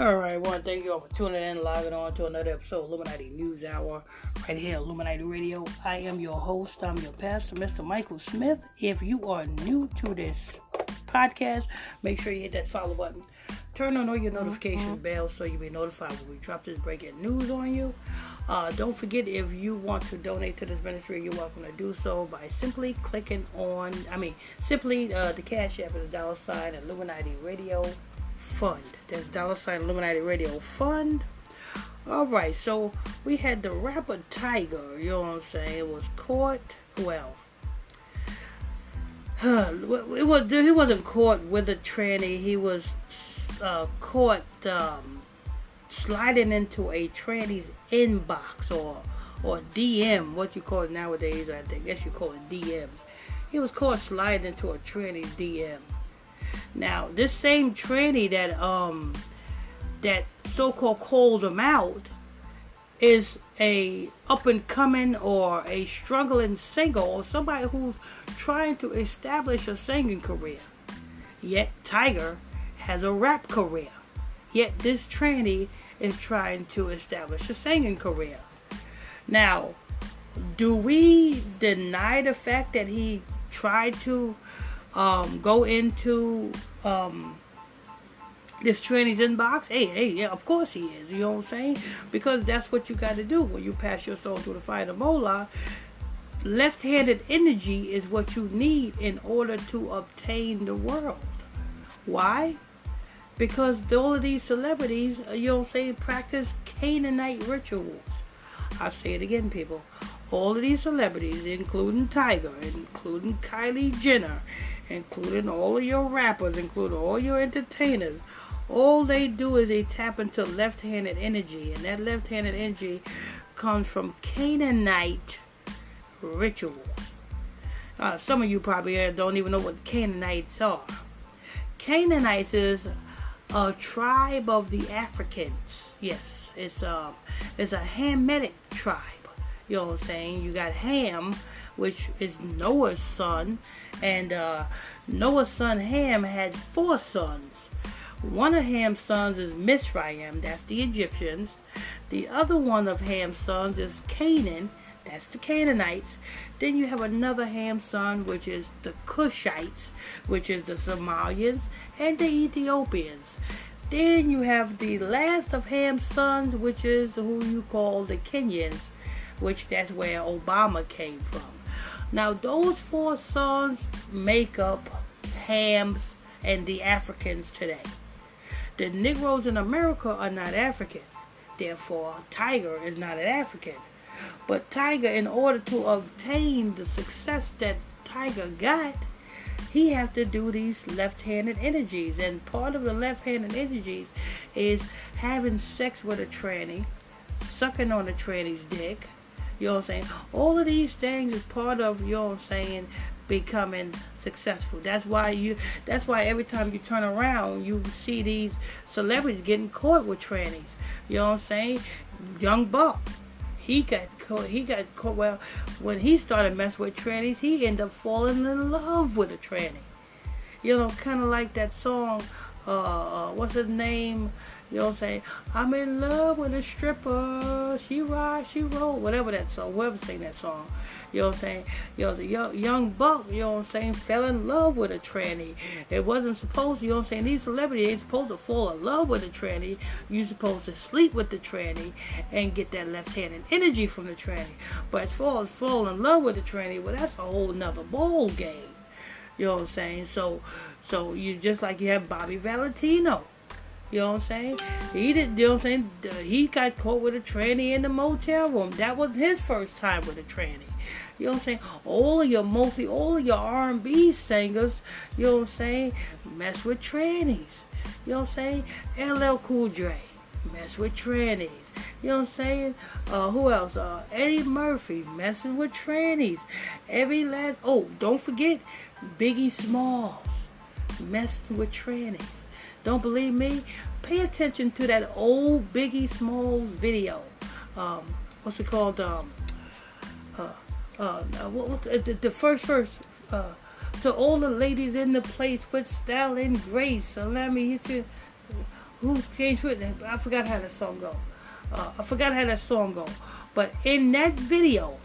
All right, to thank you all for tuning in, and logging on to another episode of Illuminati News Hour right here at Illuminati Radio. I am your host, I'm your pastor, Mr. Michael Smith. If you are new to this podcast, make sure you hit that follow button. Turn on all your notification bells so you'll be notified when we drop this breaking news on you. Uh, don't forget if you want to donate to this ministry, you're welcome to do so by simply clicking on, I mean, simply uh, the cash app is the dollar sign Illuminati Radio Fund. That's dollar sign Illuminati Radio Fund. All right, so we had the rapper Tyga, You know what I'm saying? It was caught. Well, it was he wasn't caught with a tranny. He was uh, caught um, sliding into a tranny's inbox or or DM, what you call it nowadays. I think, guess you call it DM. He was caught sliding into a tranny's DM. Now, this same tranny that um that so-called called him out is a up and coming or a struggling singer or somebody who's trying to establish a singing career. Yet Tyga has a rap career. Yet this tranny is trying to establish a singing career. Now, do we deny the fact that he tried to um, go into um, this tranny's inbox. Hey, hey, yeah, of course he is. You know what I'm saying? Because that's what you got to do when you pass your soul through the fire of Moloch. Left-handed energy is what you need in order to obtain the world. Why? Because all of these celebrities, uh, you know what I'm saying, practice Canaanite rituals. I'll say it again, people. All of these celebrities, including Tyga, including Kylie Jenner, including all of your rappers, including all your entertainers, all they do is they tap into left-handed energy, and that left-handed energy comes from Canaanite rituals. Uh, some of you probably don't even know what Canaanites are. Canaanites is a tribe of the Africans. Yes, it's a it's a Hamitic tribe. You know what I'm saying? You got Ham, which is Noah's son, and uh, Noah's son Ham had four sons. One of Ham's sons is Mizraim, that's the Egyptians. The other one of Ham's sons is Canaan, that's the Canaanites. Then you have another Ham son, which is the Cushites, which is the Somalians and the Ethiopians. Then you have the last of Ham's sons, which is who you call the Kenyans, which that's where Obama came from. Now those four sons make up Ham's and the Africans today. The Negroes in America are not African. Therefore, Tyga is not an African. But Tyga, in order to obtain the success that Tyga got, he has to do these left-handed energies. And part of the left-handed energies is having sex with a tranny, sucking on a tranny's dick, you know what I'm saying? All of these things is part of, you know saying, becoming successful. That's why you that's why every time you turn around you see these celebrities getting caught with trannies. You know what I'm saying? Young Buck. He got caught he got caught well when he started messing with trannies, he ended up falling in love with a tranny. You know, kinda like that song, uh, uh what's his name? You know what I'm saying? I'm in love with a stripper. She ride, she roll. Whatever that song, whoever sang that song. You know what I'm saying? You know, the young, young buck, you know what I'm saying, fell in love with a tranny. It wasn't supposed, to, you know what I'm saying? These celebrities ain't supposed to fall in love with a tranny. You're supposed to sleep with the tranny and get that left-handed energy from the tranny. But fall, fall in love with the tranny, well, that's a whole nother ball game. You know what I'm saying? So, so you just like you have Bobby Valentino. You know what I'm saying? He did. You know what I'm saying? He got caught with a tranny in the motel room. That was his first time with a tranny. You know what I'm saying? All of your multi, all of your R&B singers, you know what I'm saying, mess with trannies. You know what I'm saying? LL Cool J, mess with trannies. You know what I'm saying? Uh, who else? Uh, Eddie Murphy, messing with trannies. Every last, oh, don't forget, Biggie Smalls, messing with trannies. Don't believe me? Pay attention to that old Biggie Smalls video. Um, what's it called? Um, uh, uh, what, what, the, the first verse. Uh, to all the ladies in the place with style and grace. So let me hit you. who James Whitney? I forgot how that song go. Uh, I forgot how that song go. But in that video,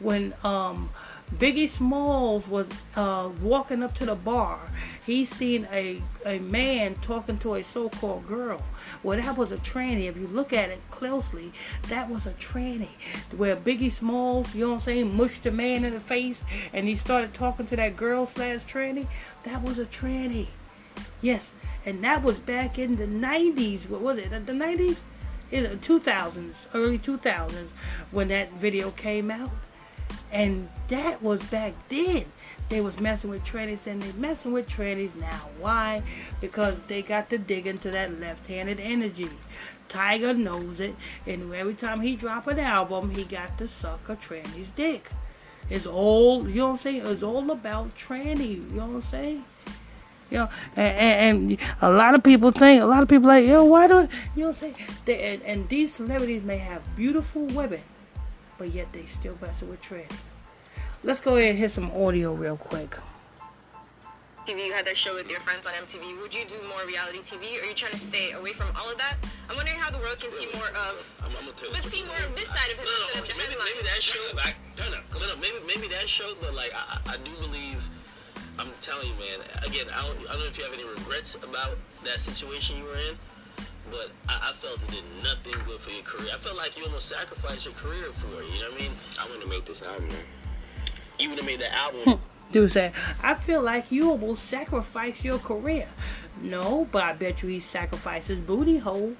when um, Biggie Smalls was uh, walking up to the bar, he seen a a man talking to a so-called girl. Well, that was a tranny. If you look at it closely, that was a tranny. Where Biggie Smalls, you know what I'm saying, mushed the man in the face and he started talking to that girl slash tranny. That was a tranny. Yes, and that was back in the 90s. What was it? The 90s? In the 2000s, early 2000s, when that video came out. And that was back then. They was messing with trannies and they messing with trannies now. Why? Because they got to dig into that left-handed energy. Tyga knows it, and every time he drop an album, he got to suck a tranny's dick. It's all, you know what I'm saying? It's all about tranny, you know what I'm saying? You know, and, and, and, a lot of people think, a lot of people like, yo, why don't, you know what I'm saying? They, and, and these celebrities may have beautiful women, but yet they still messing with trannies. Let's go ahead and hit some audio real quick. TV, you had that show with your friends on MTV. Would you do more reality TV, or are you trying to stay away from all of that? I'm wondering how the world can see more of, I'm, I'm gonna tell you but see more of this side of him No, no, instead of the maybe, headlines. maybe that show. Back, turn up. No, no, maybe maybe that show, but like I, I I do believe. I'm telling you, man. Again, I don't, I don't know if you have any regrets about that situation you were in, but I, I felt it did nothing good for your career. I felt like you almost sacrificed your career for it. You know what I mean? I wouldn't have made this album. You would have made the album. Dude said, I feel like you almost sacrificed your career. No, but I bet you he sacrificed his booty hole.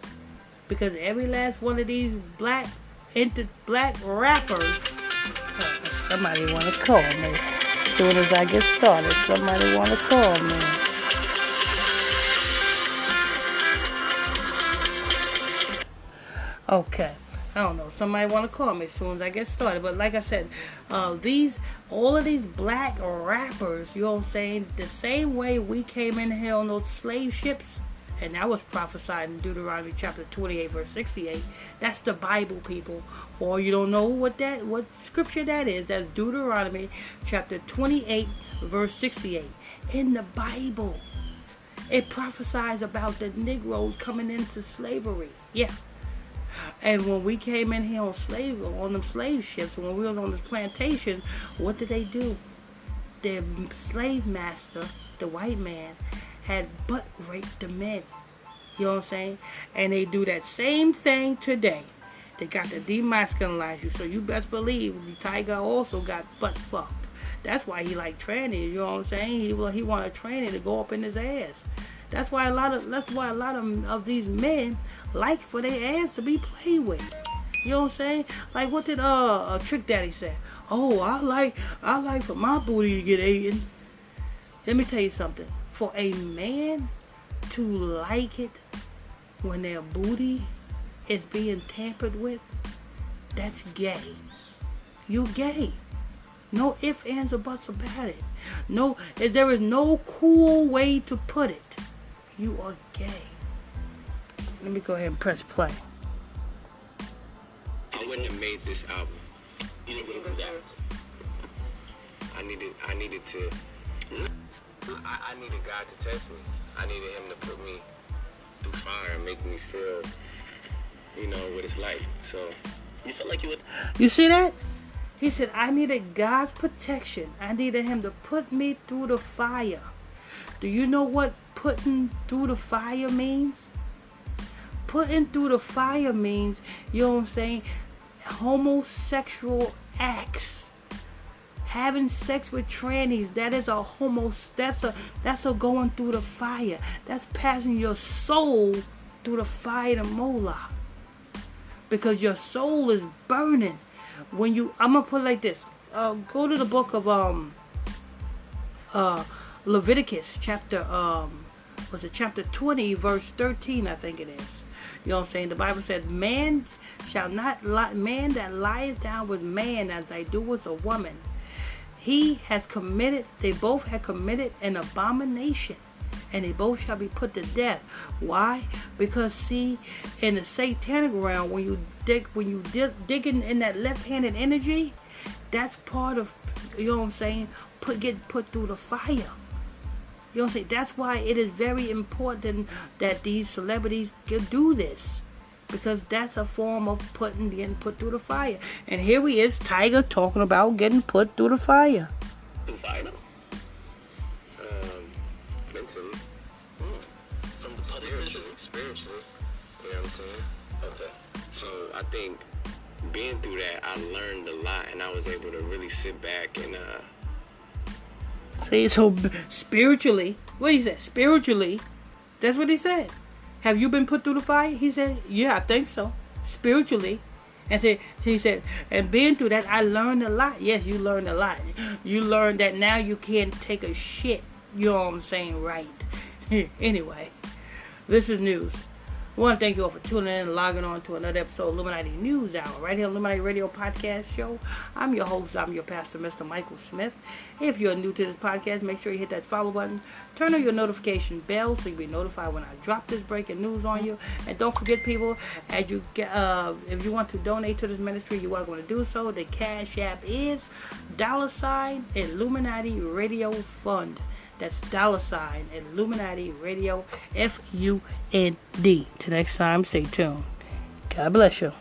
Because every last one of these black into black rappers somebody wanna call me. As soon as I get started, somebody wanna call me. Okay. I don't know. Somebody want to call me as soon as I get started. But like I said, uh, these all of these black rappers, you know what I'm saying? The same way we came in here on those slave ships, and that was prophesied in Deuteronomy chapter 28, verse 68. That's the Bible, people. Or you don't know what that what scripture that is. That's Deuteronomy chapter 28, verse 68. In the Bible. It prophesies about the Negroes coming into slavery. Yeah. And when we came in here on slave on them slave ships, when we was on this plantation, what did they do? Their slave master, the white man, had butt raped the men. You know what I'm saying? And they do that same thing today. They got to demasculinize you, so you best believe the Tyga also got butt fucked. That's why he like trannies. You know what I'm saying? He he want a tranny to go up in his ass. That's why a lot of that's why a lot of, of these men like for their ass to be played with. You know what I'm saying? Like what did uh, uh Trick Daddy say? Oh, I like I like for my booty to get eaten. Let me tell you something. For a man to like it when their booty is being tampered with, that's gay. You gay. No ifs, ands, or buts about it. No, there is no cool way to put it. You are gay. Let me go ahead and press play. I wouldn't have made this album. You didn't through that. I needed I needed to I, I needed God to test me. I needed him to put me through fire and make me feel you know what it's like. So You felt like you were. You see that? He said, I needed God's protection. I needed him to put me through the fire. Do you know what putting through the fire means? Putting through the fire means, you know what I'm saying, homosexual acts. Having sex with trannies, that is a homo that's a that's a going through the fire. That's passing your soul through the fire to Moloch. Because your soul is burning. When you I'm gonna put like this. Uh, go to the book of um uh Leviticus chapter um was it chapter 20 verse 13 I think it is. You know what I'm saying? The Bible says man shall not lie man that lieth down with man as they do with a woman. He has committed they both have committed an abomination and they both shall be put to death. Why? Because see, in the satanic realm, when you dig, when you dig, digging in that left-handed energy, that's part of, you know what I'm saying, put get put through the fire. You know what I'm saying? That's why it is very important that these celebrities can do this. Because that's a form of putting getting put through the fire. And here he is, Tyga, talking about getting put through the fire. Through fire? Um, mentally, From the public spiritually, spiritually. You know what I'm saying? Okay. So I think being through that, I learned a lot, and I was able to really sit back and uh, See, so spiritually, what he said, spiritually, that's what he said. Have you been put through the fire? He said, yeah, I think so. Spiritually. And so he said, and being through that, I learned a lot. Yes, you learned a lot. You learned that now you can't take a shit. You know what I'm saying? Right. anyway, this is news. Want to thank you all for tuning in and logging on to another episode of Illuminati News Hour, right here Illuminati Radio Podcast Show. I'm your host, I'm your pastor, Mr. Michael Smith. If you're new to this podcast, make sure you hit that follow button, turn on your notification bell so you'll be notified when I drop this breaking news on you. And don't forget, people, as you get, uh, if you want to donate to this ministry, you are going to do so. The Cash App is dollar sign Illuminati Radio Fund. That's dollar sign Illuminati Radio F U N D. Till next time, stay tuned. God bless you.